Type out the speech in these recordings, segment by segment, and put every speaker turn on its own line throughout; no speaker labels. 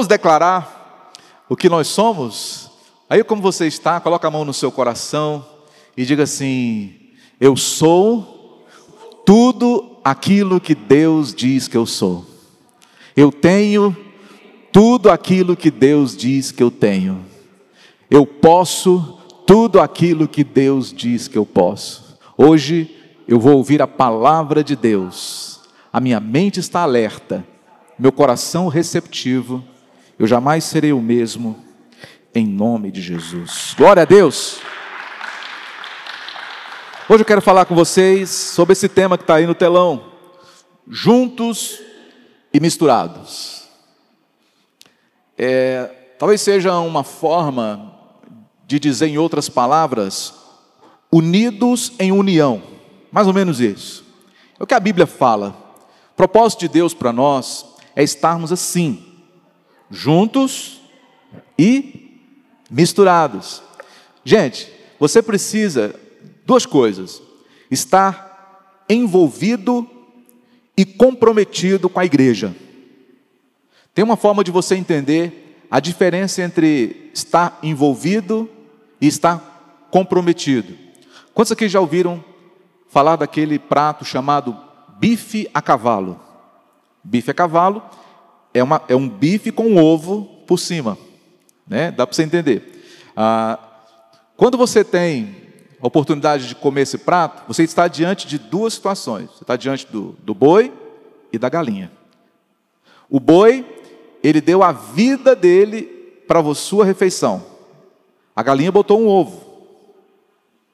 Vamos declarar o que nós somos? Aí, como você está, coloca a mão no seu coração e diga assim: Eu sou tudo aquilo que Deus diz que eu sou. Eu tenho tudo aquilo que Deus diz que eu tenho. Eu posso tudo aquilo que Deus diz que eu posso. Hoje eu vou ouvir a palavra de Deus. A minha mente está alerta, meu coração receptivo. Eu jamais serei o mesmo, em nome de Jesus. Glória a Deus. Hoje eu quero falar com vocês sobre esse tema que está aí no telão: juntos e misturados. É, talvez seja uma forma de dizer, em outras palavras, unidos em união, mais ou menos isso. É o que a Bíblia fala. O propósito de Deus para nós é estarmos assim, juntos e misturados. Gente, você precisa duas coisas: estar envolvido e comprometido com a igreja. Tem uma forma de você entender a diferença entre estar envolvido e estar comprometido. Quantos aqui já ouviram falar daquele prato chamado bife a cavalo? Bife a cavalo é, uma, é um bife com ovo por cima, né? Dá para você entender. Ah, quando você tem a oportunidade de comer esse prato, você está diante de duas situações. Você está diante do, do boi e da galinha. O boi, ele deu a vida dele para a sua refeição. A galinha botou um ovo.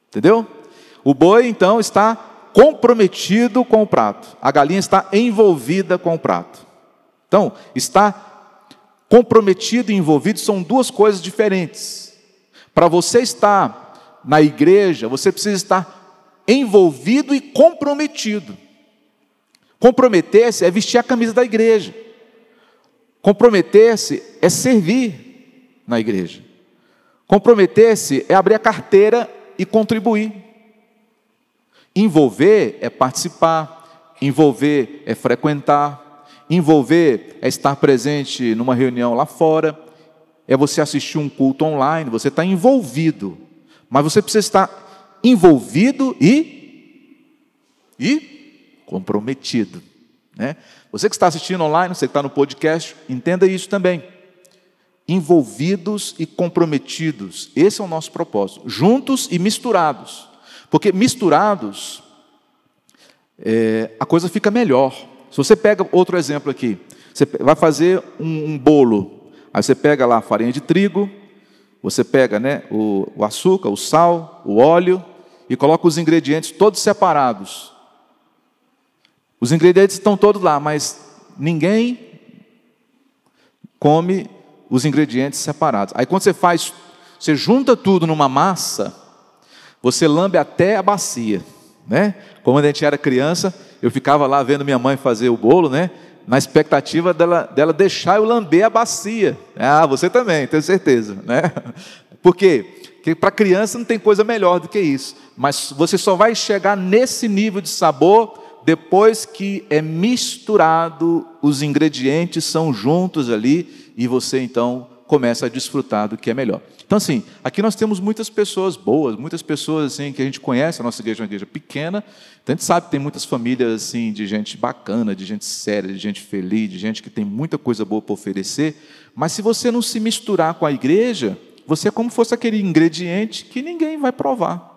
Entendeu? O boi, então, está comprometido com o prato. A galinha está envolvida com o prato. Então, está comprometido e envolvido são duas coisas diferentes. Para você estar na igreja, você precisa estar envolvido e comprometido. Comprometer-se é vestir a camisa da igreja. Comprometer-se é servir na igreja. Comprometer-se é abrir a carteira e contribuir. Envolver é participar, envolver é frequentar, envolver é estar presente numa reunião lá fora, é você assistir um culto online, você está envolvido, mas você precisa estar envolvido e, e comprometido. Né? Você que está assistindo online, você que está no podcast, entenda isso também envolvidos e comprometidos. Esse é o nosso propósito. Juntos e misturados. Porque misturados, é, a coisa fica melhor. Se você pega outro exemplo aqui, você vai fazer um, um bolo. Aí você pega lá a farinha de trigo, você pega né, o, o açúcar, o sal, o óleo e coloca os ingredientes todos separados. Os ingredientes estão todos lá, mas ninguém come os ingredientes separados. Aí quando você faz, você junta tudo numa massa, você lambe até a bacia, né? Quando a gente era criança, eu ficava lá vendo minha mãe fazer o bolo, né? Na expectativa dela, dela deixar eu lamber a bacia. Ah, você também, tenho certeza, né? Por quê? Porque para criança não tem coisa melhor do que isso. Mas você só vai chegar nesse nível de sabor depois que é misturado, os ingredientes são juntos ali e você então começa a desfrutar do que é melhor. Então, assim, aqui nós temos muitas pessoas boas, muitas pessoas assim que a gente conhece, a nossa igreja é uma igreja pequena, então a gente sabe que tem muitas famílias assim de gente bacana, de gente séria, de gente feliz, de gente que tem muita coisa boa para oferecer, mas se você não se misturar com a igreja, você é como fosse aquele ingrediente que ninguém vai provar.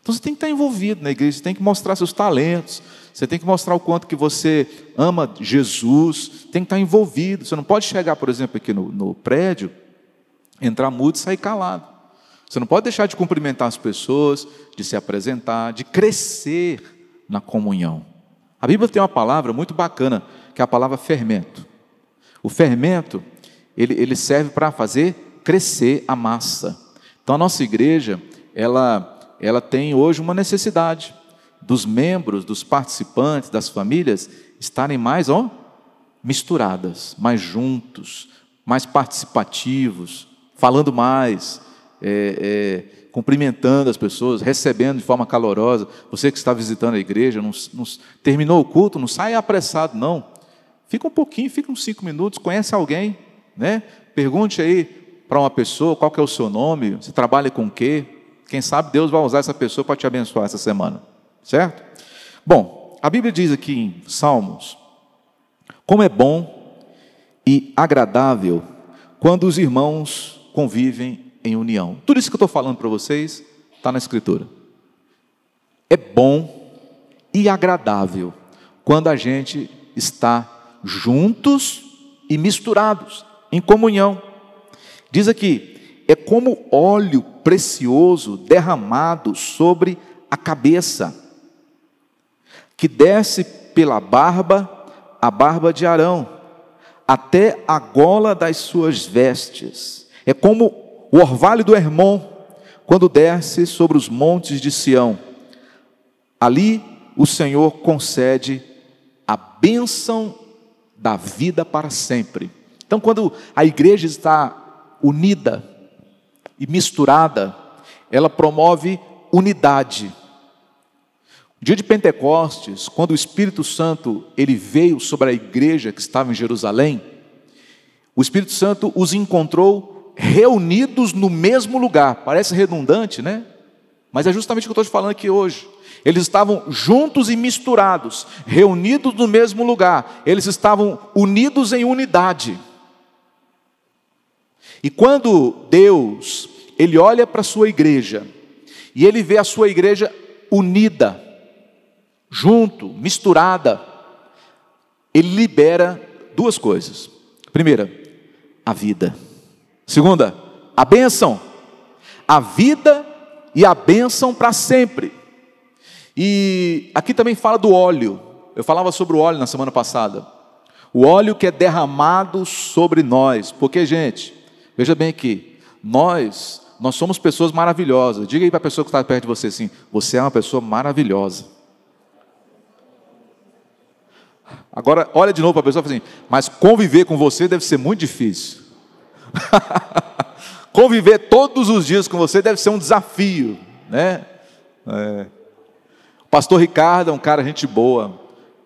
Então você tem que estar envolvido na igreja, você tem que mostrar seus talentos, você tem que mostrar o quanto que você ama Jesus, tem que estar envolvido. Você não pode chegar, por exemplo, aqui no, no prédio, entrar mudo e sair calado. Você não pode deixar de cumprimentar as pessoas, de se apresentar, de crescer na comunhão. A Bíblia tem uma palavra muito bacana, que é a palavra fermento. O fermento, ele, ele serve para fazer crescer a massa. Então a nossa igreja, ela ela tem hoje uma necessidade dos membros, dos participantes, das famílias estarem mais ó, misturadas, mais juntos, mais participativos, falando mais, é, é, cumprimentando as pessoas, recebendo de forma calorosa. Você que está visitando a igreja, não, não, terminou o culto, não saia apressado, não. Fica um pouquinho, fica uns cinco minutos, conhece alguém, né? Pergunte aí para uma pessoa qual que é o seu nome, você trabalha com o quê? Quem sabe Deus vai usar essa pessoa para te abençoar essa semana, certo? Bom, a Bíblia diz aqui em Salmos, como é bom e agradável quando os irmãos convivem em união. Tudo isso que eu estou falando para vocês está na Escritura. É bom e agradável quando a gente está juntos e misturados, em comunhão. Diz aqui: é como óleo precioso derramado sobre a cabeça, que desce pela barba, a barba de Arão, até a gola das suas vestes. É como o orvalho do Hermon, quando desce sobre os montes de Sião. Ali o Senhor concede a bênção da vida para sempre. Então, quando a igreja está unida e misturada, ela promove unidade. O dia de Pentecostes, quando o Espírito Santo ele veio sobre a igreja que estava em Jerusalém, o Espírito Santo os encontrou reunidos no mesmo lugar. Parece redundante, né? Mas é justamente o que eu estou te falando aqui hoje. Eles estavam juntos e misturados, reunidos no mesmo lugar. Eles estavam unidos em unidade. E quando Deus, ele olha para a sua igreja, e ele vê a sua igreja unida, junto, misturada, ele libera duas coisas. Primeira, a vida. Segunda, a bênção. A vida e a bênção para sempre. E aqui também fala do óleo. Eu falava sobre o óleo na semana passada. O óleo que é derramado sobre nós. Porque, gente, veja bem aqui, nós, nós somos pessoas maravilhosas. Diga aí para a pessoa que está perto de você assim: você é uma pessoa maravilhosa. Agora, olha de novo para a pessoa e fala assim: mas conviver com você deve ser muito difícil. conviver todos os dias com você deve ser um desafio, né? É. Pastor Ricardo é um cara gente boa,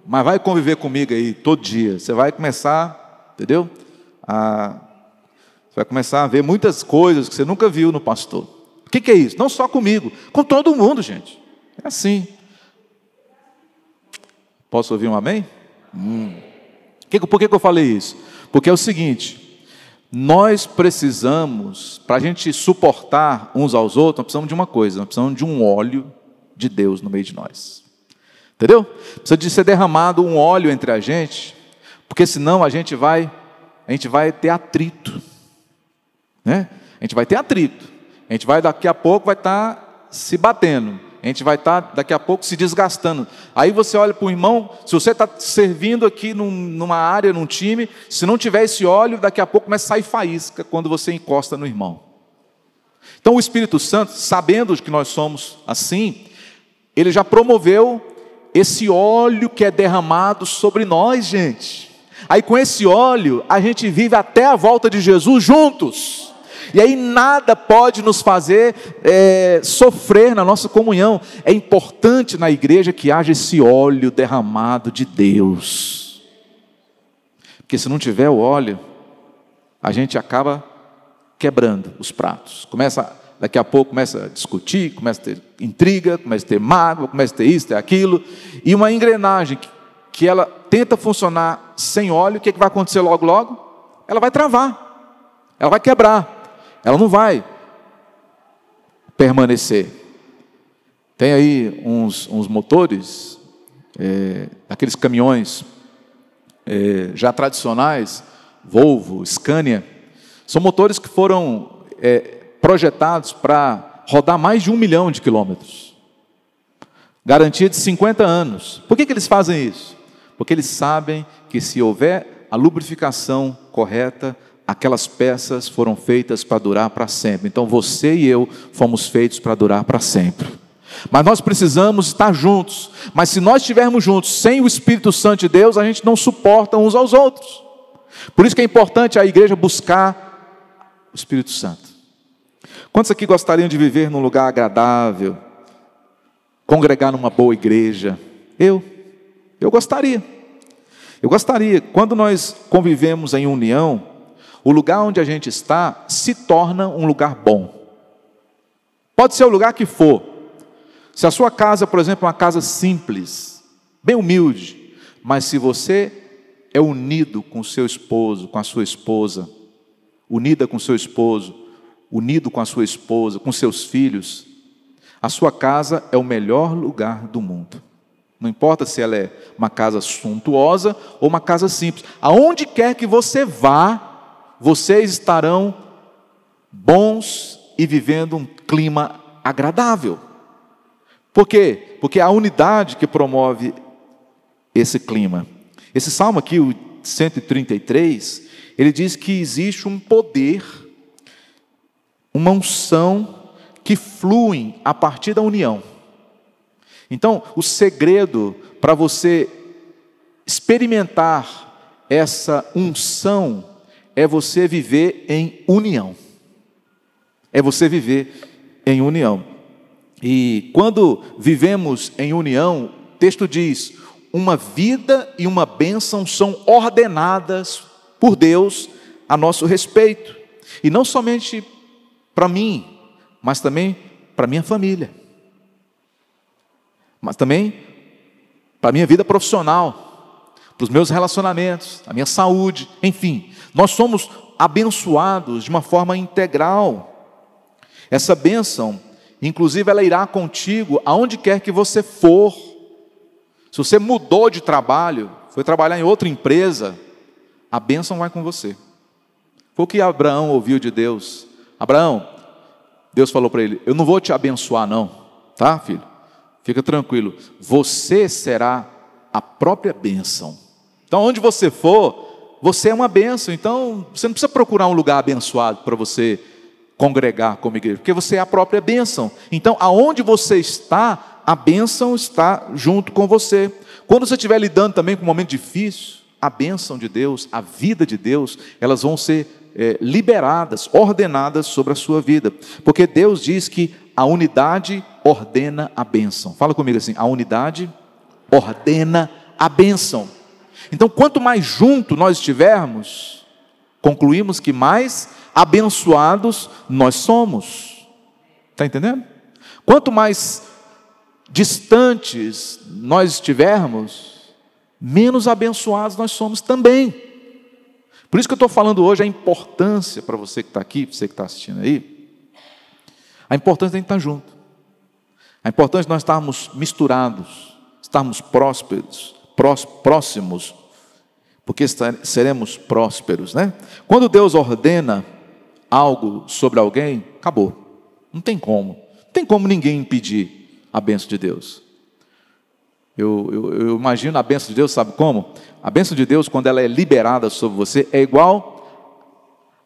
mas vai conviver comigo aí todo dia. Você vai começar, entendeu? A, você vai começar a ver muitas coisas que você nunca viu no pastor. O que, que é isso? Não só comigo, com todo mundo, gente. É assim. Posso ouvir um amém? Hum. Por que, que eu falei isso? Porque é o seguinte: nós precisamos, para a gente suportar uns aos outros, nós precisamos de uma coisa, nós precisamos de um óleo de Deus no meio de nós. Entendeu? Precisa de ser derramado um óleo entre a gente, porque senão a gente vai, a gente vai ter atrito, né? A gente vai ter atrito. A gente vai daqui a pouco vai estar tá se batendo. A gente vai estar tá, daqui a pouco se desgastando. Aí você olha para o irmão, se você está servindo aqui num, numa área, num time, se não tiver esse óleo, daqui a pouco começa a sair faísca quando você encosta no irmão. Então o Espírito Santo, sabendo que nós somos assim, ele já promoveu esse óleo que é derramado sobre nós, gente. Aí com esse óleo, a gente vive até a volta de Jesus juntos. E aí nada pode nos fazer é, sofrer na nossa comunhão. É importante na igreja que haja esse óleo derramado de Deus. Porque se não tiver o óleo, a gente acaba quebrando os pratos. Começa daqui a pouco começa a discutir, começa a ter intriga, começa a ter mágoa, começa a ter isso, ter aquilo, e uma engrenagem que, que ela tenta funcionar sem óleo, o que, é que vai acontecer logo, logo? Ela vai travar, ela vai quebrar, ela não vai permanecer. Tem aí uns, uns motores, é, aqueles caminhões é, já tradicionais, Volvo, Scania, são motores que foram é, projetados para rodar mais de um milhão de quilômetros. Garantia de 50 anos. Por que, que eles fazem isso? Porque eles sabem que se houver a lubrificação correta, aquelas peças foram feitas para durar para sempre. Então você e eu fomos feitos para durar para sempre. Mas nós precisamos estar juntos. Mas se nós estivermos juntos sem o Espírito Santo de Deus, a gente não suporta uns aos outros. Por isso que é importante a igreja buscar o Espírito Santo. Quantos aqui gostariam de viver num lugar agradável, congregar numa boa igreja? Eu, eu gostaria. Eu gostaria. Quando nós convivemos em união, o lugar onde a gente está se torna um lugar bom. Pode ser o lugar que for. Se a sua casa, por exemplo, é uma casa simples, bem humilde, mas se você é unido com seu esposo, com a sua esposa, unida com seu esposo, unido com a sua esposa, com seus filhos, a sua casa é o melhor lugar do mundo. Não importa se ela é uma casa suntuosa ou uma casa simples. Aonde quer que você vá, vocês estarão bons e vivendo um clima agradável. Por quê? Porque é a unidade que promove esse clima. Esse salmo aqui, o 133, ele diz que existe um poder, uma unção que fluem a partir da união. Então, o segredo para você experimentar essa unção é você viver em união. É você viver em união. E quando vivemos em união, o texto diz: uma vida e uma bênção são ordenadas por Deus a nosso respeito. E não somente para mim, mas também para minha família mas também para minha vida profissional, para os meus relacionamentos, a minha saúde, enfim. Nós somos abençoados de uma forma integral. Essa bênção, inclusive, ela irá contigo aonde quer que você for. Se você mudou de trabalho, foi trabalhar em outra empresa, a bênção vai com você. Foi o que Abraão ouviu de Deus. Abraão, Deus falou para ele: Eu não vou te abençoar, não, tá, filho? Fica tranquilo, você será a própria bênção. Então, onde você for, você é uma bênção. Então, você não precisa procurar um lugar abençoado para você congregar como igreja, porque você é a própria bênção. Então, aonde você está, a bênção está junto com você. Quando você estiver lidando também com um momento difícil, a bênção de Deus, a vida de Deus, elas vão ser é, liberadas, ordenadas sobre a sua vida, porque Deus diz que a unidade ordena a bênção. Fala comigo assim: a unidade ordena a bênção. Então, quanto mais junto nós estivermos, concluímos que mais abençoados nós somos. Está entendendo? Quanto mais distantes nós estivermos, menos abençoados nós somos também. Por isso que eu estou falando hoje a importância para você que está aqui, para você que está assistindo aí, a importância de a gente estar junto. A importância de nós estarmos misturados, estarmos prósperos, próximos, porque seremos prósperos, né? Quando Deus ordena algo sobre alguém, acabou. Não tem como. Não tem como ninguém impedir a bênção de Deus. Eu, eu, eu, imagino a bênção de Deus, sabe como? A bênção de Deus, quando ela é liberada sobre você, é igual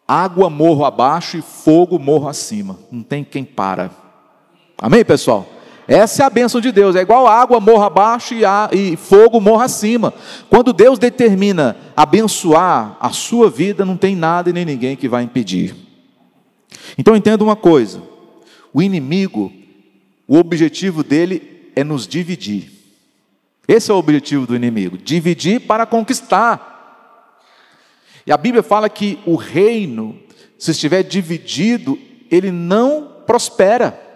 água morro abaixo e fogo morro acima. Não tem quem para. Amém, pessoal? Essa é a bênção de Deus. É igual água morro abaixo e, a, e fogo morro acima. Quando Deus determina abençoar a sua vida, não tem nada e nem ninguém que vai impedir. Então entenda uma coisa: o inimigo, o objetivo dele é nos dividir. Esse é o objetivo do inimigo: dividir para conquistar. E a Bíblia fala que o reino, se estiver dividido, ele não prospera.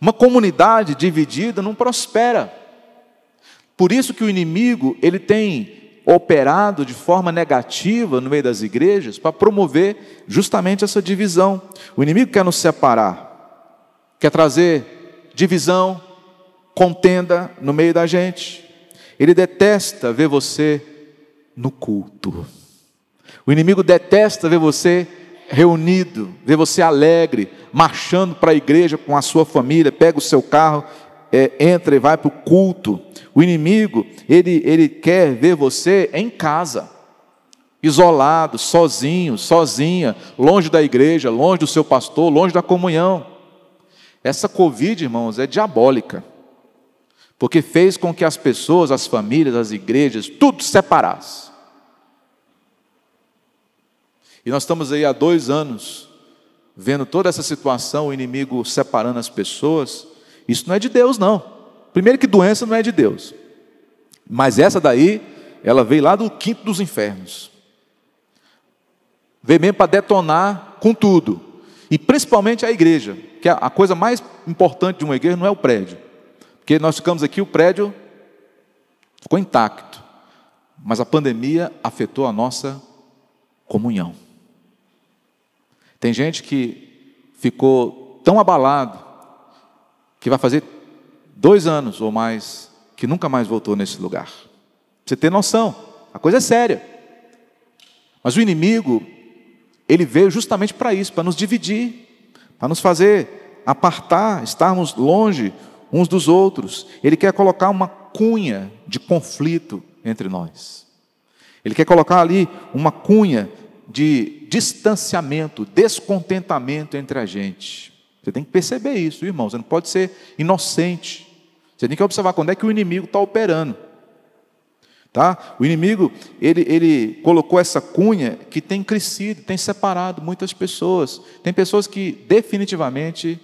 Uma comunidade dividida não prospera. Por isso que o inimigo, ele tem operado de forma negativa no meio das igrejas para promover justamente essa divisão. O inimigo quer nos separar, quer trazer divisão, contenda no meio da gente. Ele detesta ver você no culto. O inimigo detesta ver você reunido, ver você alegre, marchando para a igreja com a sua família, pega o seu carro, é, entra e vai para o culto. O inimigo, ele, ele quer ver você em casa, isolado, sozinho, sozinha, longe da igreja, longe do seu pastor, longe da comunhão. Essa Covid, irmãos, é diabólica, porque fez com que as pessoas, as famílias, as igrejas, tudo separasse. E nós estamos aí há dois anos vendo toda essa situação, o inimigo separando as pessoas. Isso não é de Deus, não. Primeiro que doença não é de Deus. Mas essa daí, ela veio lá do quinto dos infernos. Veio mesmo para detonar com tudo. E principalmente a igreja, que a coisa mais importante de uma igreja não é o prédio. Porque nós ficamos aqui, o prédio ficou intacto. Mas a pandemia afetou a nossa comunhão. Tem gente que ficou tão abalado que vai fazer dois anos ou mais que nunca mais voltou nesse lugar. Você tem noção, a coisa é séria. Mas o inimigo, ele veio justamente para isso, para nos dividir, para nos fazer apartar, estarmos longe uns dos outros. Ele quer colocar uma cunha de conflito entre nós. Ele quer colocar ali uma cunha de distanciamento, descontentamento entre a gente. Você tem que perceber isso, irmão. Você não pode ser inocente. Você tem que observar quando é que o inimigo está operando. Tá? O inimigo, ele, ele colocou essa cunha que tem crescido, tem separado muitas pessoas. Tem pessoas que definitivamente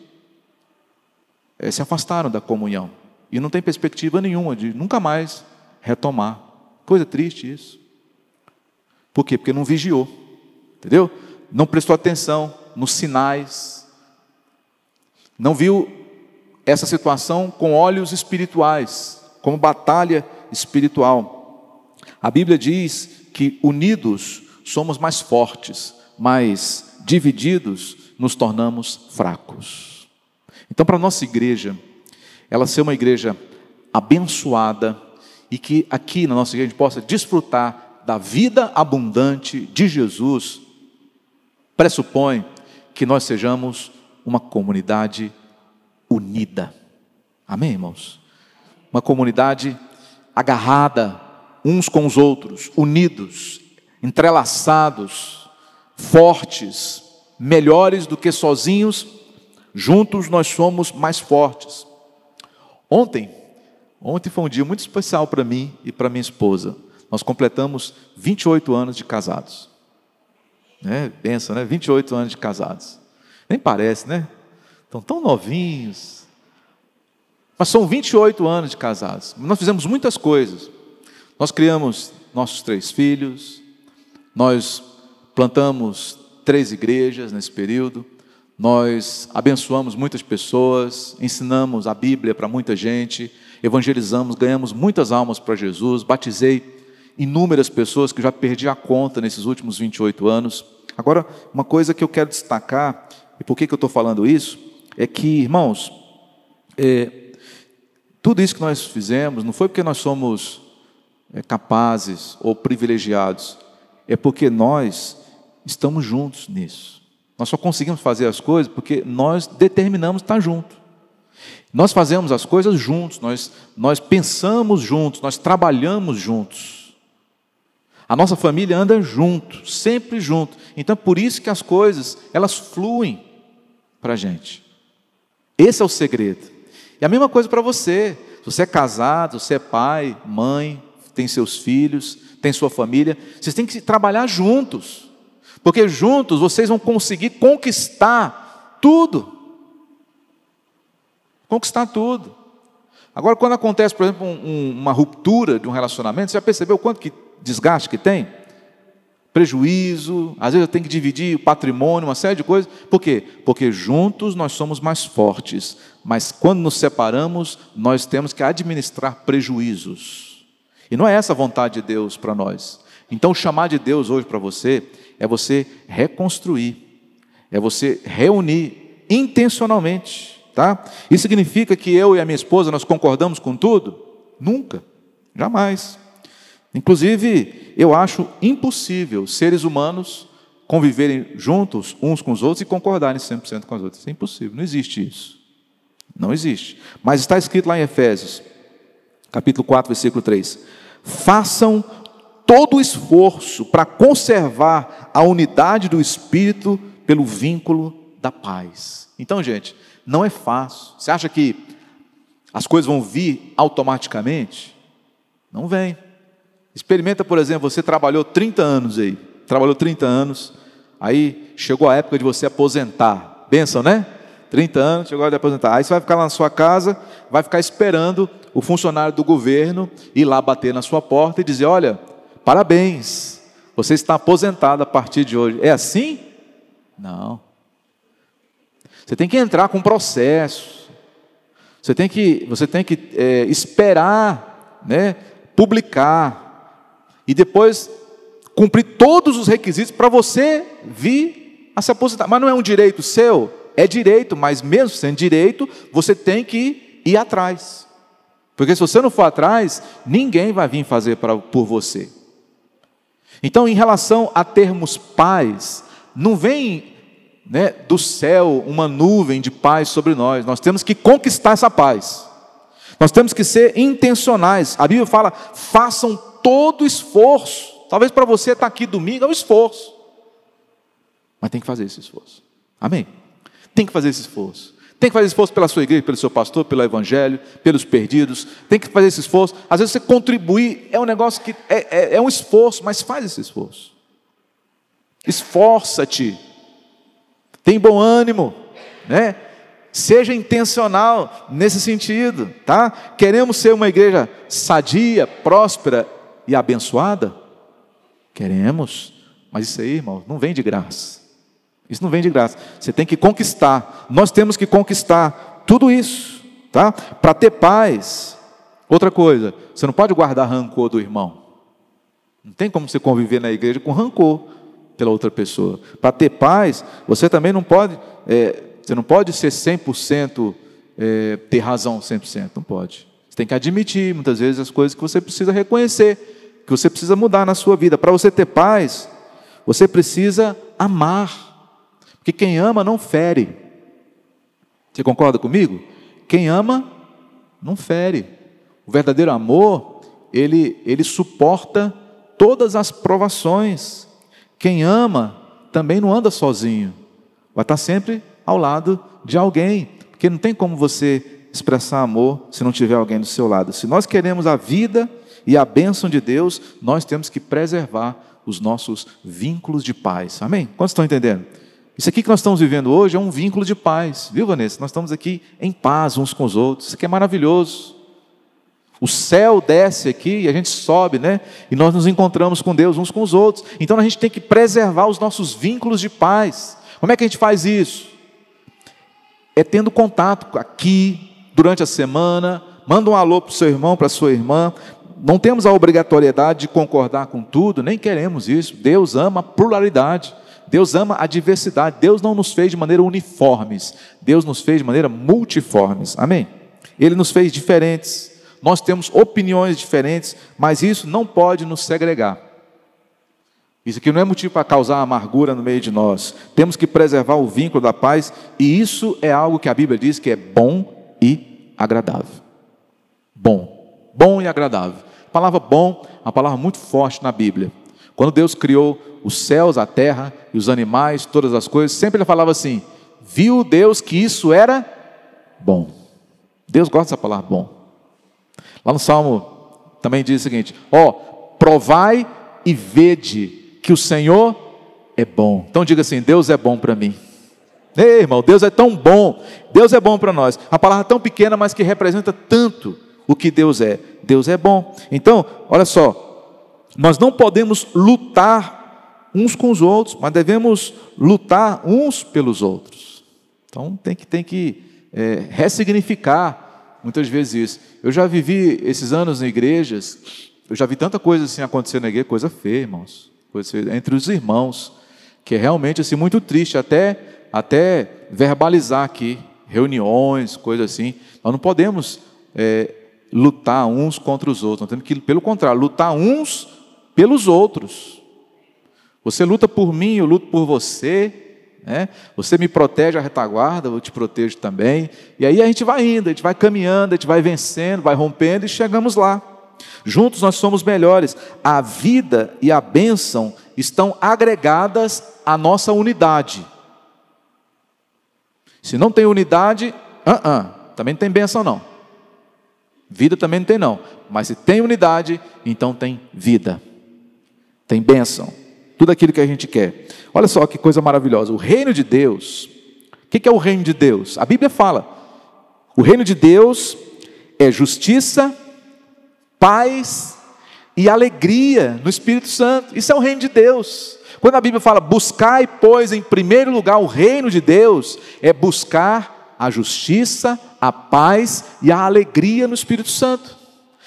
é, se afastaram da comunhão. E não tem perspectiva nenhuma de nunca mais retomar. Coisa triste isso. Por quê? Porque não vigiou. Entendeu? Não prestou atenção nos sinais. Não viu essa situação com olhos espirituais, como batalha espiritual. A Bíblia diz que unidos somos mais fortes, mas divididos nos tornamos fracos. Então, para a nossa igreja, ela ser uma igreja abençoada e que aqui na nossa igreja a gente possa desfrutar da vida abundante de Jesus, pressupõe que nós sejamos uma comunidade unida. Amém, irmãos? Uma comunidade agarrada uns com os outros, unidos, entrelaçados, fortes, melhores do que sozinhos, juntos nós somos mais fortes. Ontem, ontem foi um dia muito especial para mim e para minha esposa. Nós completamos 28 anos de casados. Né? Pensa, né? 28 anos de casados. Nem parece, né? Estão tão novinhos. Mas são 28 anos de casados. Nós fizemos muitas coisas. Nós criamos nossos três filhos, nós plantamos três igrejas nesse período, nós abençoamos muitas pessoas, ensinamos a Bíblia para muita gente, evangelizamos, ganhamos muitas almas para Jesus, batizei inúmeras pessoas que já perdi a conta nesses últimos 28 anos. Agora, uma coisa que eu quero destacar, e por que, que eu estou falando isso, é que, irmãos, é, tudo isso que nós fizemos não foi porque nós somos é, capazes ou privilegiados, é porque nós estamos juntos nisso. Nós só conseguimos fazer as coisas porque nós determinamos estar junto. Nós fazemos as coisas juntos, nós, nós pensamos juntos, nós trabalhamos juntos. A nossa família anda junto, sempre junto. Então, por isso que as coisas, elas fluem para a gente. Esse é o segredo. E a mesma coisa para você. Você é casado, você é pai, mãe, tem seus filhos, tem sua família, vocês têm que trabalhar juntos. Porque juntos vocês vão conseguir conquistar tudo. Conquistar tudo. Agora, quando acontece, por exemplo, um, uma ruptura de um relacionamento, você já percebeu quanto que desgaste que tem? Prejuízo, às vezes eu tenho que dividir o patrimônio, uma série de coisas. Por quê? Porque juntos nós somos mais fortes, mas quando nos separamos, nós temos que administrar prejuízos. E não é essa a vontade de Deus para nós. Então, chamar de Deus hoje para você é você reconstruir, é você reunir intencionalmente, tá? Isso significa que eu e a minha esposa nós concordamos com tudo? Nunca, jamais. Inclusive, eu acho impossível seres humanos conviverem juntos uns com os outros e concordarem 100% com os outros. É impossível, não existe isso. Não existe. Mas está escrito lá em Efésios, capítulo 4, versículo 3: Façam todo o esforço para conservar a unidade do espírito pelo vínculo da paz. Então, gente, não é fácil. Você acha que as coisas vão vir automaticamente? Não vem. Experimenta, por exemplo, você trabalhou 30 anos aí, trabalhou 30 anos, aí chegou a época de você aposentar. Benção, né? 30 anos, chegou a hora de aposentar. Aí você vai ficar lá na sua casa, vai ficar esperando o funcionário do governo ir lá bater na sua porta e dizer: Olha, Parabéns, Você está aposentado a partir de hoje. É assim? Não. Você tem que entrar com processo. Você tem que, você tem que é, esperar, né, publicar e depois cumprir todos os requisitos para você vir a se aposentar. Mas não é um direito seu, é direito, mas mesmo sendo direito, você tem que ir atrás. Porque se você não for atrás, ninguém vai vir fazer pra, por você. Então, em relação a termos paz, não vem né, do céu uma nuvem de paz sobre nós. Nós temos que conquistar essa paz. Nós temos que ser intencionais. A Bíblia fala: façam todo esforço. Talvez para você estar aqui domingo é um esforço. Mas tem que fazer esse esforço. Amém? Tem que fazer esse esforço. Tem que fazer esforço pela sua igreja, pelo seu pastor, pelo evangelho, pelos perdidos. Tem que fazer esse esforço. Às vezes você contribuir é um negócio que é, é, é um esforço, mas faz esse esforço. Esforça-te. Tem bom ânimo, né? Seja intencional nesse sentido, tá? Queremos ser uma igreja sadia, próspera e abençoada? Queremos, mas isso aí, irmão, não vem de graça. Isso não vem de graça. Você tem que conquistar. Nós temos que conquistar tudo isso, tá? Para ter paz. Outra coisa, você não pode guardar rancor do irmão. Não tem como você conviver na igreja com rancor pela outra pessoa. Para ter paz, você também não pode, é, você não pode ser 100% é, ter razão 100%, não pode. Você tem que admitir muitas vezes as coisas que você precisa reconhecer, que você precisa mudar na sua vida. Para você ter paz, você precisa amar. Que quem ama não fere. Você concorda comigo? Quem ama não fere. O verdadeiro amor, ele, ele suporta todas as provações. Quem ama também não anda sozinho. Vai estar sempre ao lado de alguém. Porque não tem como você expressar amor se não tiver alguém do seu lado. Se nós queremos a vida e a bênção de Deus, nós temos que preservar os nossos vínculos de paz. Amém? Quantos estão entendendo? Isso aqui que nós estamos vivendo hoje é um vínculo de paz, viu, Vanessa? Nós estamos aqui em paz uns com os outros. Isso aqui é maravilhoso. O céu desce aqui e a gente sobe, né? E nós nos encontramos com Deus uns com os outros. Então a gente tem que preservar os nossos vínculos de paz. Como é que a gente faz isso? É tendo contato aqui durante a semana. Manda um alô para o seu irmão, para a sua irmã. Não temos a obrigatoriedade de concordar com tudo, nem queremos isso. Deus ama a pluralidade. Deus ama a diversidade. Deus não nos fez de maneira uniformes. Deus nos fez de maneira multiformes. Amém? Ele nos fez diferentes. Nós temos opiniões diferentes, mas isso não pode nos segregar. Isso aqui não é motivo para causar amargura no meio de nós. Temos que preservar o vínculo da paz, e isso é algo que a Bíblia diz que é bom e agradável. Bom, bom e agradável. Palavra bom uma palavra muito forte na Bíblia. Quando Deus criou os céus, a terra e os animais, todas as coisas, sempre ele falava assim: viu Deus que isso era bom. Deus gosta dessa palavra bom. Lá no Salmo também diz o seguinte: ó, provai e vede que o Senhor é bom. Então diga assim: Deus é bom para mim. Ei, irmão, Deus é tão bom, Deus é bom para nós. A palavra tão pequena, mas que representa tanto o que Deus é. Deus é bom. Então, olha só, nós não podemos lutar uns com os outros, mas devemos lutar uns pelos outros. Então tem que, tem que é, ressignificar muitas vezes isso. Eu já vivi esses anos em igrejas, eu já vi tanta coisa assim acontecer na igreja, coisa feia, irmãos, coisa feia, entre os irmãos, que é realmente assim muito triste, até, até verbalizar aqui, reuniões, coisas assim. Nós não podemos é, lutar uns contra os outros, nós temos que, pelo contrário, lutar uns pelos outros. Você luta por mim, eu luto por você. Né? Você me protege a retaguarda, eu te protejo também. E aí a gente vai indo, a gente vai caminhando, a gente vai vencendo, vai rompendo e chegamos lá. Juntos nós somos melhores. A vida e a bênção estão agregadas à nossa unidade. Se não tem unidade, uh -uh, também não tem bênção não. Vida também não tem não. Mas se tem unidade, então tem vida tem bênção, tudo aquilo que a gente quer. Olha só que coisa maravilhosa. O reino de Deus, o que é o reino de Deus? A Bíblia fala: o reino de Deus é justiça, paz e alegria no Espírito Santo. Isso é o reino de Deus. Quando a Bíblia fala buscai, pois, em primeiro lugar o reino de Deus, é buscar a justiça, a paz e a alegria no Espírito Santo.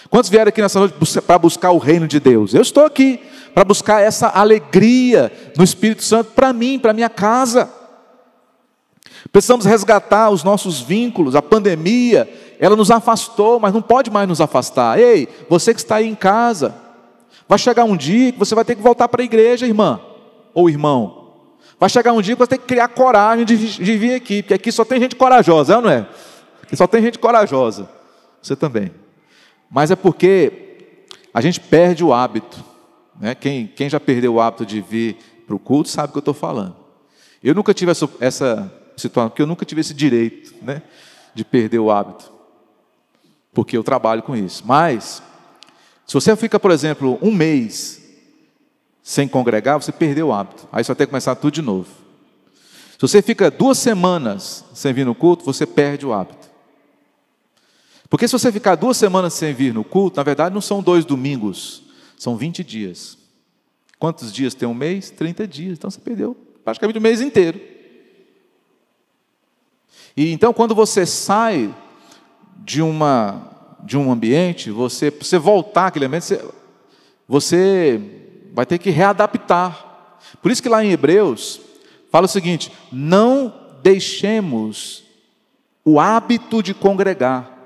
Quantos vieram aqui nessa noite para buscar o reino de Deus? Eu estou aqui para buscar essa alegria no Espírito Santo para mim, para minha casa. Precisamos resgatar os nossos vínculos. A pandemia, ela nos afastou, mas não pode mais nos afastar. Ei, você que está aí em casa, vai chegar um dia que você vai ter que voltar para a igreja, irmã ou irmão. Vai chegar um dia que você tem que criar coragem de, de vir aqui, porque aqui só tem gente corajosa, não é? Aqui só tem gente corajosa. Você também. Mas é porque a gente perde o hábito. Né? Quem, quem já perdeu o hábito de vir para o culto sabe o que eu estou falando. Eu nunca tive essa, essa situação, porque eu nunca tive esse direito né, de perder o hábito. Porque eu trabalho com isso. Mas, se você fica, por exemplo, um mês sem congregar, você perdeu o hábito. Aí você vai ter que começar tudo de novo. Se você fica duas semanas sem vir no culto, você perde o hábito. Porque se você ficar duas semanas sem vir no culto, na verdade não são dois domingos, são 20 dias. Quantos dias tem um mês? 30 dias. Então você perdeu praticamente o mês inteiro. E então quando você sai de uma de um ambiente, você você voltar aquele ambiente, você, você vai ter que readaptar. Por isso que lá em Hebreus fala o seguinte: não deixemos o hábito de congregar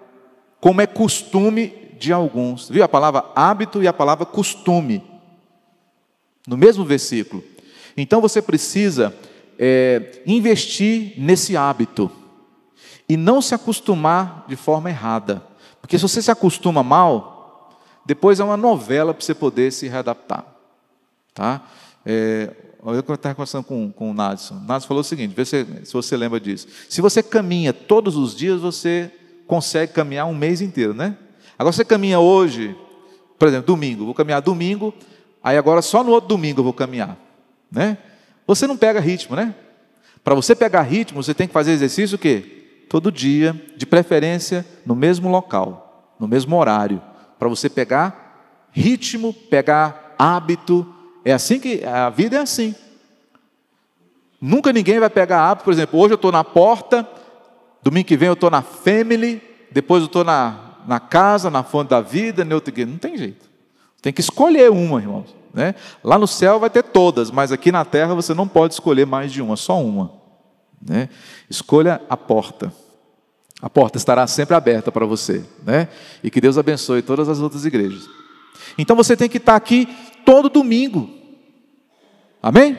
como é costume de alguns. Viu a palavra hábito e a palavra costume? No mesmo versículo. Então você precisa é, investir nesse hábito e não se acostumar de forma errada. Porque se você se acostuma mal, depois é uma novela para você poder se readaptar. Tá? É, eu estava conversando com, com o Nadson. O Nadson falou o seguinte: vê se, se você lembra disso. Se você caminha todos os dias, você consegue caminhar um mês inteiro, né? Agora você caminha hoje, por exemplo, domingo, vou caminhar domingo, aí agora só no outro domingo eu vou caminhar, né? Você não pega ritmo, né? Para você pegar ritmo, você tem que fazer exercício o quê? Todo dia, de preferência no mesmo local, no mesmo horário, para você pegar ritmo, pegar hábito. É assim que a vida é assim. Nunca ninguém vai pegar hábito, por exemplo, hoje eu estou na porta, Domingo que vem eu estou na family, depois eu estou na, na casa, na fonte da vida, outro Não tem jeito. Tem que escolher uma, irmãos. Né? Lá no céu vai ter todas, mas aqui na terra você não pode escolher mais de uma, só uma. Né? Escolha a porta. A porta estará sempre aberta para você. Né? E que Deus abençoe todas as outras igrejas. Então você tem que estar aqui todo domingo. Amém?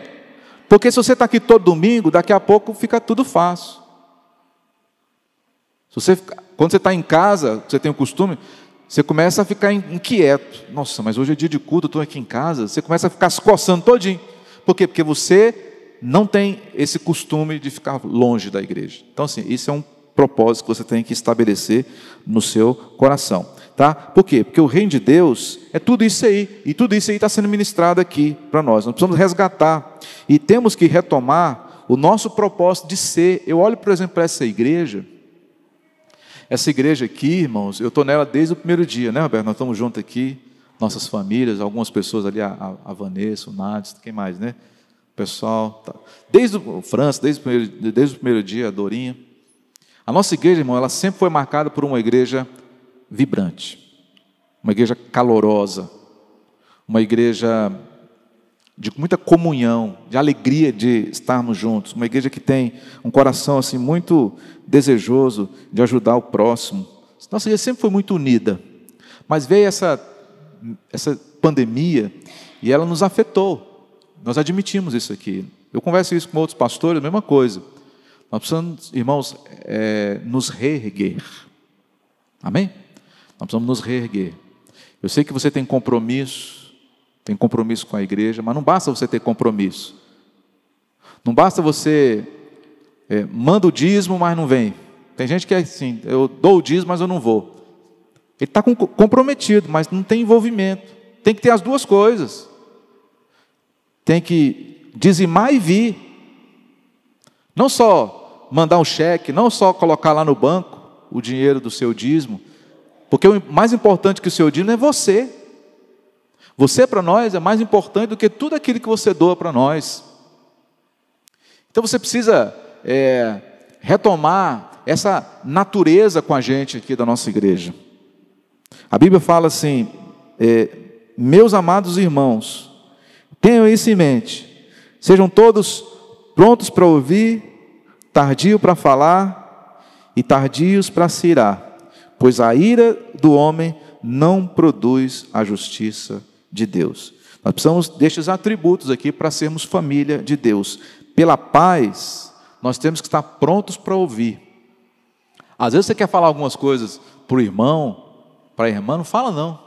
Porque se você está aqui todo domingo, daqui a pouco fica tudo fácil. Se você, quando você está em casa, você tem o costume, você começa a ficar inquieto. Nossa, mas hoje é dia de culto, estou aqui em casa. Você começa a ficar se coçando todinho. Por quê? Porque você não tem esse costume de ficar longe da igreja. Então, assim, isso é um propósito que você tem que estabelecer no seu coração. Tá? Por quê? Porque o reino de Deus é tudo isso aí. E tudo isso aí está sendo ministrado aqui para nós. Nós precisamos resgatar. E temos que retomar o nosso propósito de ser. Eu olho, por exemplo, para essa igreja. Essa igreja aqui, irmãos, eu estou nela desde o primeiro dia, né, Roberto? Nós estamos juntos aqui, nossas famílias, algumas pessoas ali, a, a Vanessa, o Nádio, quem mais, né? O pessoal, tá. desde o França, desde o, primeiro, desde o primeiro dia, a Dorinha. A nossa igreja, irmão, ela sempre foi marcada por uma igreja vibrante, uma igreja calorosa, uma igreja de muita comunhão, de alegria de estarmos juntos, uma igreja que tem um coração assim muito desejoso de ajudar o próximo. Nossa igreja sempre foi muito unida, mas veio essa essa pandemia e ela nos afetou. Nós admitimos isso aqui. Eu converso isso com outros pastores, a mesma coisa. Nós precisamos, irmãos, é, nos reerguer. Amém? Nós precisamos nos reerguer. Eu sei que você tem compromisso, tem compromisso com a igreja, mas não basta você ter compromisso. Não basta você é, manda o dízimo, mas não vem. Tem gente que é assim, eu dou o dízimo, mas eu não vou. Ele está comprometido, mas não tem envolvimento. Tem que ter as duas coisas. Tem que dizimar e vir. Não só mandar um cheque, não só colocar lá no banco o dinheiro do seu dízimo, porque o mais importante que o seu dízimo é você. Você para nós é mais importante do que tudo aquilo que você doa para nós. Então você precisa é, retomar essa natureza com a gente aqui da nossa igreja. A Bíblia fala assim: é, meus amados irmãos, tenham isso em mente, sejam todos prontos para ouvir, tardio para falar e tardios para se irar, pois a ira do homem não produz a justiça de Deus. Nós precisamos destes atributos aqui para sermos família de Deus. Pela paz, nós temos que estar prontos para ouvir. Às vezes você quer falar algumas coisas para o irmão, para a irmã, não fala não.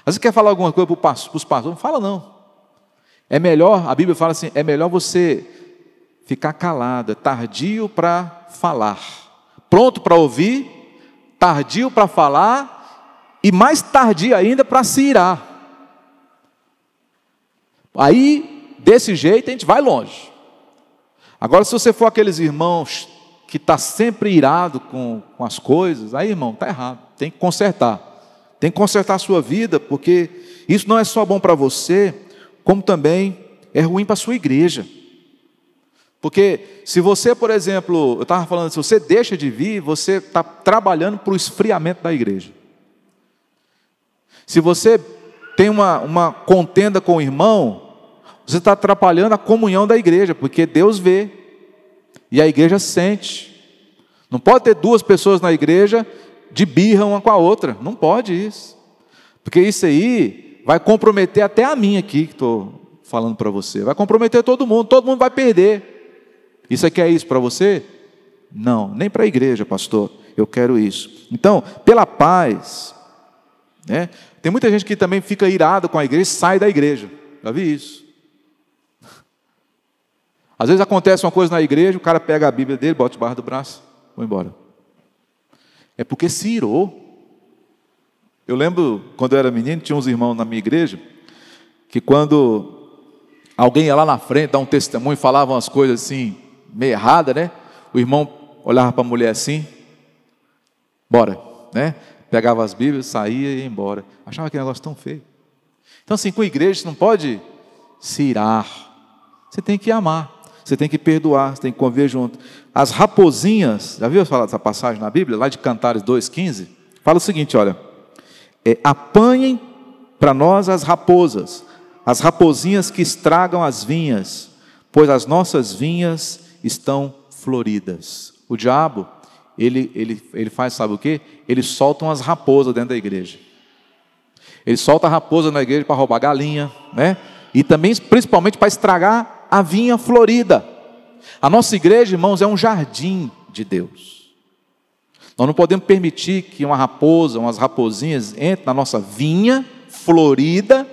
Às vezes você quer falar alguma coisa para os pastores, não fala não. É melhor, a Bíblia fala assim, é melhor você ficar calado, tardio para falar, pronto para ouvir, tardio para falar e mais tardio ainda para se irar. Aí, desse jeito, a gente vai longe. Agora, se você for aqueles irmãos que está sempre irado com, com as coisas, aí, irmão, está errado. Tem que consertar. Tem que consertar a sua vida, porque isso não é só bom para você, como também é ruim para a sua igreja. Porque se você, por exemplo, eu estava falando, se você deixa de vir, você está trabalhando para o esfriamento da igreja. Se você tem uma, uma contenda com o irmão, você está atrapalhando a comunhão da igreja, porque Deus vê e a igreja sente. Não pode ter duas pessoas na igreja de birra uma com a outra. Não pode isso. Porque isso aí vai comprometer até a mim aqui, que estou falando para você. Vai comprometer todo mundo, todo mundo vai perder. Isso aqui é isso para você? Não, nem para a igreja, pastor. Eu quero isso. Então, pela paz, né? Tem muita gente que também fica irado com a igreja e sai da igreja. Já vi isso. Às vezes acontece uma coisa na igreja, o cara pega a Bíblia dele, bota debaixo do braço, vai embora. É porque se irou. Eu lembro, quando eu era menino, tinha uns irmãos na minha igreja, que quando alguém ia lá na frente, dar um testemunho, falava umas coisas assim, meio erradas, né? O irmão olhava para a mulher assim, bora, né? Pegava as Bíblias, saía e ia embora. Achava que negócio tão feio. Então, assim, com a igreja, você não pode se irar. Você tem que amar. Você tem que perdoar, você tem que conviver junto. As raposinhas, já viu falar dessa passagem na Bíblia, lá de Cantares 2,15? Fala o seguinte: olha, é, apanhem para nós as raposas, as raposinhas que estragam as vinhas, pois as nossas vinhas estão floridas. O diabo, ele, ele, ele faz, sabe o que? Ele solta umas raposas dentro da igreja. Ele solta a raposa na igreja para roubar galinha, né? E também, principalmente, para estragar a vinha florida. A nossa igreja, irmãos, é um jardim de Deus. Nós não podemos permitir que uma raposa, umas raposinhas entrem na nossa vinha florida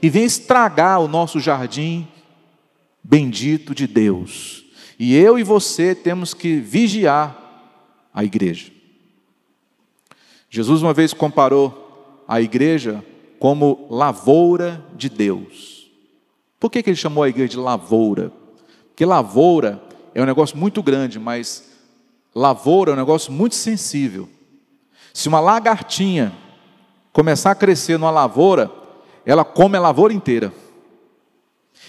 e venham estragar o nosso jardim bendito de Deus. E eu e você temos que vigiar a igreja. Jesus uma vez comparou a igreja como lavoura de Deus. Por que, que ele chamou a igreja de lavoura? Porque lavoura é um negócio muito grande, mas lavoura é um negócio muito sensível. Se uma lagartinha começar a crescer numa lavoura, ela come a lavoura inteira.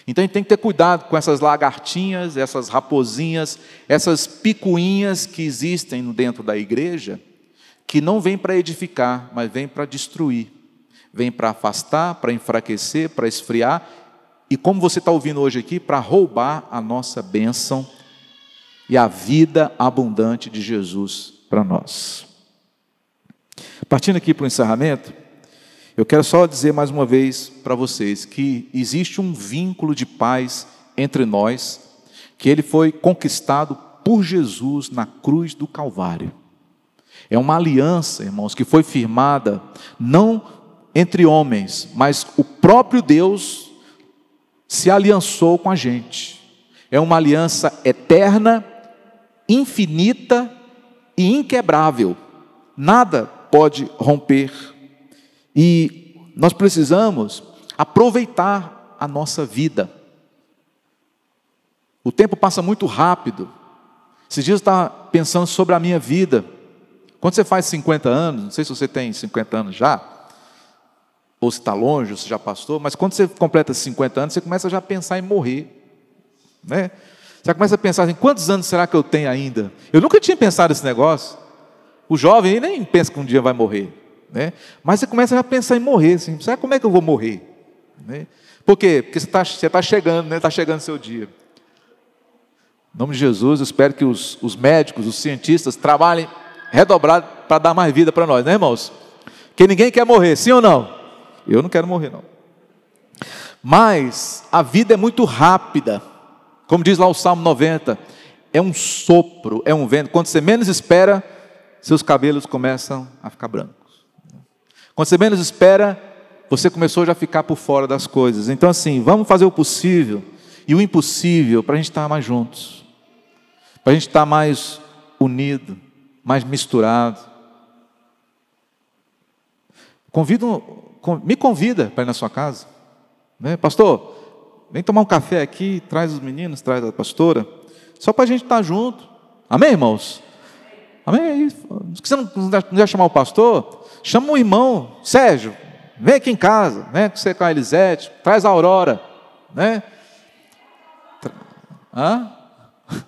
Então a gente tem que ter cuidado com essas lagartinhas, essas raposinhas, essas picuinhas que existem dentro da igreja, que não vêm para edificar, mas vêm para destruir. Vêm para afastar, para enfraquecer, para esfriar e como você está ouvindo hoje aqui, para roubar a nossa bênção e a vida abundante de Jesus para nós. Partindo aqui para o encerramento, eu quero só dizer mais uma vez para vocês que existe um vínculo de paz entre nós, que ele foi conquistado por Jesus na cruz do Calvário. É uma aliança, irmãos, que foi firmada não entre homens, mas o próprio Deus se aliançou com a gente. É uma aliança eterna, infinita e inquebrável. Nada pode romper. E nós precisamos aproveitar a nossa vida. O tempo passa muito rápido. Esses dias eu estava pensando sobre a minha vida. Quando você faz 50 anos, não sei se você tem 50 anos já, ou se está longe, ou se já passou, mas quando você completa 50 anos, você começa já a pensar em morrer. Né? Você começa a pensar assim, quantos anos será que eu tenho ainda? Eu nunca tinha pensado nesse negócio. O jovem nem pensa que um dia vai morrer. Né? Mas você começa a pensar em morrer, assim, será como é que eu vou morrer? Né? Por quê? Porque você está tá chegando, está né? Tá chegando o seu dia. Em nome de Jesus, eu espero que os, os médicos, os cientistas trabalhem redobrado para dar mais vida para nós, né, irmãos? Que ninguém quer morrer, sim ou não? Eu não quero morrer, não. Mas a vida é muito rápida. Como diz lá o Salmo 90, é um sopro, é um vento. Quando você menos espera, seus cabelos começam a ficar brancos. Quando você menos espera, você começou já a ficar por fora das coisas. Então, assim, vamos fazer o possível e o impossível para a gente estar mais juntos, para a gente estar mais unido, mais misturado. Convido, me convida para ir na sua casa, né? Pastor, vem tomar um café aqui, traz os meninos, traz a pastora, só para a gente estar junto. Amém, irmãos? Amém? Você não, não chamar o pastor? Chama o irmão, Sérgio, vem aqui em casa, vem você com a Elisete, traz a Aurora, né? Hã?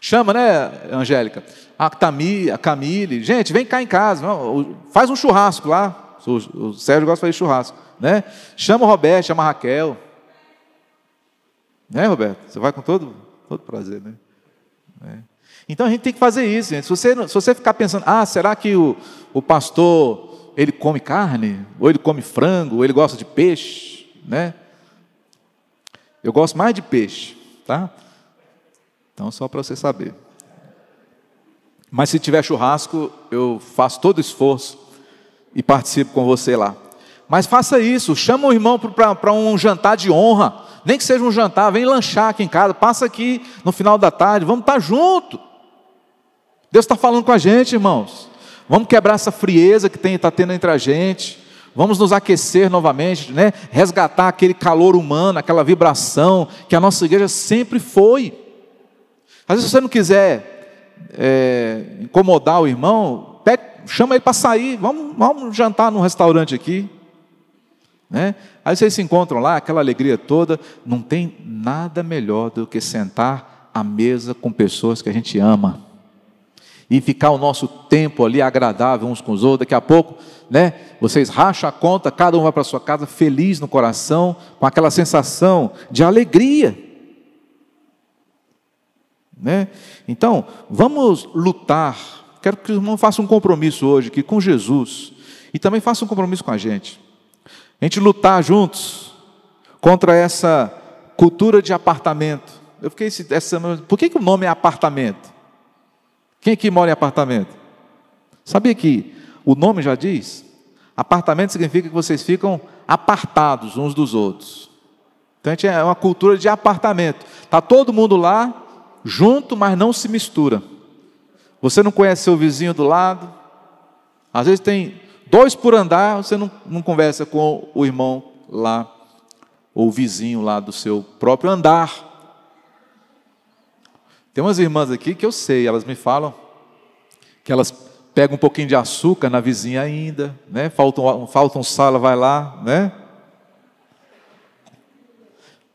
Chama, né, Angélica? A Tami, a Camille, gente, vem cá em casa, faz um churrasco lá. O Sérgio gosta de fazer churrasco, né? Chama o Roberto, chama a Raquel. Né, Roberto? Você vai com todo, todo prazer, né? É. Então a gente tem que fazer isso, gente. Se você, se você ficar pensando, ah, será que o, o pastor ele come carne? Ou ele come frango? Ou ele gosta de peixe? Né? Eu gosto mais de peixe, tá? Então, só para você saber. Mas se tiver churrasco, eu faço todo o esforço e participo com você lá. Mas faça isso, chama o irmão para um jantar de honra, nem que seja um jantar, vem lanchar aqui em casa, passa aqui no final da tarde, vamos estar tá junto. Deus está falando com a gente, irmãos. Vamos quebrar essa frieza que está tendo entre a gente. Vamos nos aquecer novamente, né? resgatar aquele calor humano, aquela vibração que a nossa igreja sempre foi. Às vezes, se você não quiser é, incomodar o irmão, chama ele para sair, vamos, vamos jantar num restaurante aqui. Né? Aí vocês se encontram lá, aquela alegria toda. Não tem nada melhor do que sentar à mesa com pessoas que a gente ama. E ficar o nosso tempo ali agradável uns com os outros. Daqui a pouco, né? Vocês racham a conta, cada um vai para sua casa feliz no coração, com aquela sensação de alegria. Né? Então, vamos lutar. Quero que o irmão faça um compromisso hoje aqui com Jesus e também faça um compromisso com a gente a gente lutar juntos contra essa cultura de apartamento. Eu fiquei essa por que, que o nome é apartamento? Quem aqui mora em apartamento? Sabia que o nome já diz? Apartamento significa que vocês ficam apartados uns dos outros. Então a gente é uma cultura de apartamento. Tá todo mundo lá junto, mas não se mistura. Você não conhece seu vizinho do lado. Às vezes tem Dois por andar, você não, não conversa com o irmão lá, ou o vizinho lá do seu próprio andar. Tem umas irmãs aqui que eu sei, elas me falam que elas pegam um pouquinho de açúcar na vizinha ainda, né? Falta um, falta um sal, ela vai lá, né?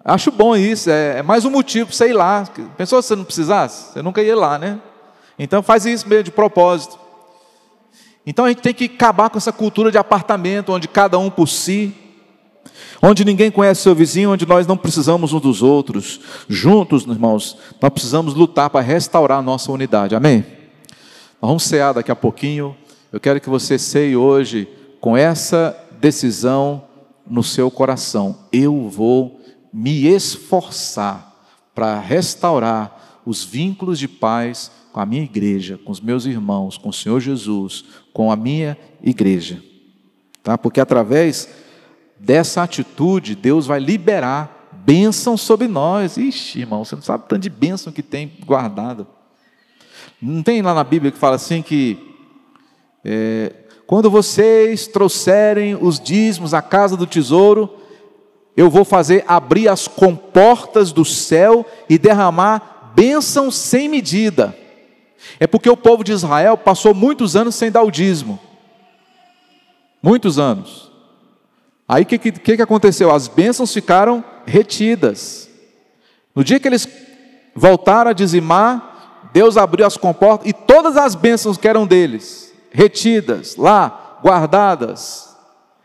Acho bom isso, é, é mais um motivo para você ir lá. Pensou se você não precisasse? Você nunca ia lá, né? Então faz isso meio de propósito. Então a gente tem que acabar com essa cultura de apartamento, onde cada um por si, onde ninguém conhece seu vizinho, onde nós não precisamos uns dos outros. Juntos, irmãos, nós precisamos lutar para restaurar a nossa unidade. Amém? Nós vamos cear daqui a pouquinho. Eu quero que você ceie hoje com essa decisão no seu coração. Eu vou me esforçar para restaurar os vínculos de paz com a minha igreja, com os meus irmãos, com o Senhor Jesus, com a minha igreja. Tá? Porque através dessa atitude, Deus vai liberar bênção sobre nós. Ixi, irmão, você não sabe o tanto de bênção que tem guardado. Não tem lá na Bíblia que fala assim que é, quando vocês trouxerem os dízimos à casa do tesouro, eu vou fazer abrir as comportas do céu e derramar bênção sem medida. É porque o povo de Israel passou muitos anos sem dar o dízimo. Muitos anos. Aí o que, que, que aconteceu? As bênçãos ficaram retidas. No dia que eles voltaram a dizimar, Deus abriu as comportas e todas as bênçãos que eram deles, retidas lá, guardadas,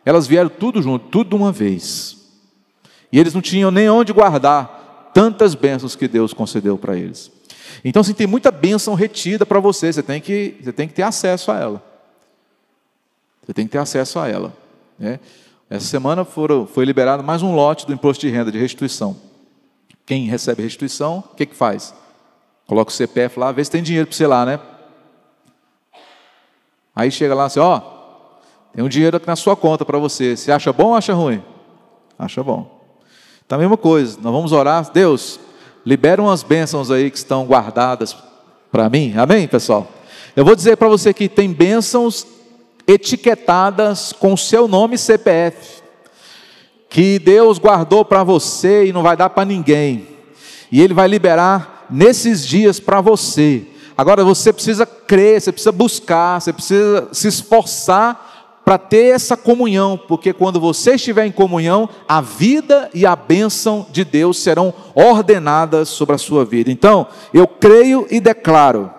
elas vieram tudo junto, tudo de uma vez. E eles não tinham nem onde guardar tantas bênçãos que Deus concedeu para eles. Então, assim, tem muita bênção retida para você, você tem, que, você tem que ter acesso a ela. Você tem que ter acesso a ela. Né? Essa semana foram, foi liberado mais um lote do imposto de renda de restituição. Quem recebe restituição, o que, que faz? Coloca o CPF lá, vê se tem dinheiro para você lá, né? Aí chega lá assim, ó, tem um dinheiro aqui na sua conta para você. Você acha bom ou acha ruim? Acha bom. Então a mesma coisa, nós vamos orar, Deus, libera umas bênçãos aí que estão guardadas para mim. Amém, pessoal? Eu vou dizer para você que tem bênçãos etiquetadas com o seu nome e CPF, que Deus guardou para você e não vai dar para ninguém, e Ele vai liberar nesses dias para você. Agora você precisa crer, você precisa buscar, você precisa se esforçar para ter essa comunhão, porque quando você estiver em comunhão, a vida e a bênção de Deus serão ordenadas sobre a sua vida. Então, eu creio e declaro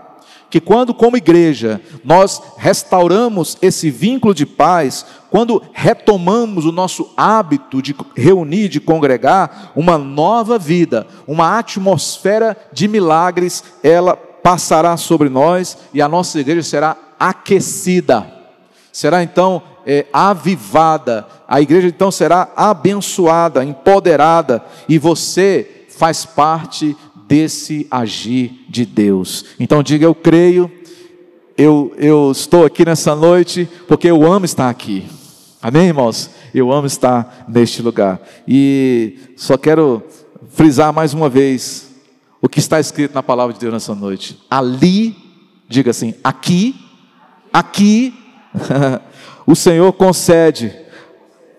que quando, como igreja, nós restauramos esse vínculo de paz, quando retomamos o nosso hábito de reunir, de congregar, uma nova vida, uma atmosfera de milagres, ela passará sobre nós e a nossa igreja será aquecida, será então é, avivada, a igreja então será abençoada, empoderada, e você faz parte desse agir de Deus. Então diga: Eu creio, eu, eu estou aqui nessa noite porque eu amo estar aqui. Amém, irmãos? Eu amo estar neste lugar. E só quero frisar mais uma vez o que está escrito na palavra de Deus nessa noite. Ali, diga assim: aqui, aqui, o Senhor concede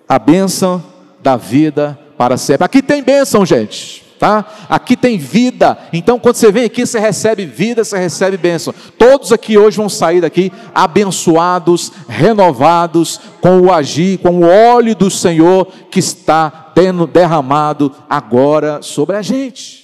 a bênção da vida para sempre. Aqui tem bênção, gente tá? Aqui tem vida. Então, quando você vem aqui, você recebe vida, você recebe bênção. Todos aqui hoje vão sair daqui abençoados, renovados com o agir, com o óleo do Senhor que está derramado agora sobre a gente.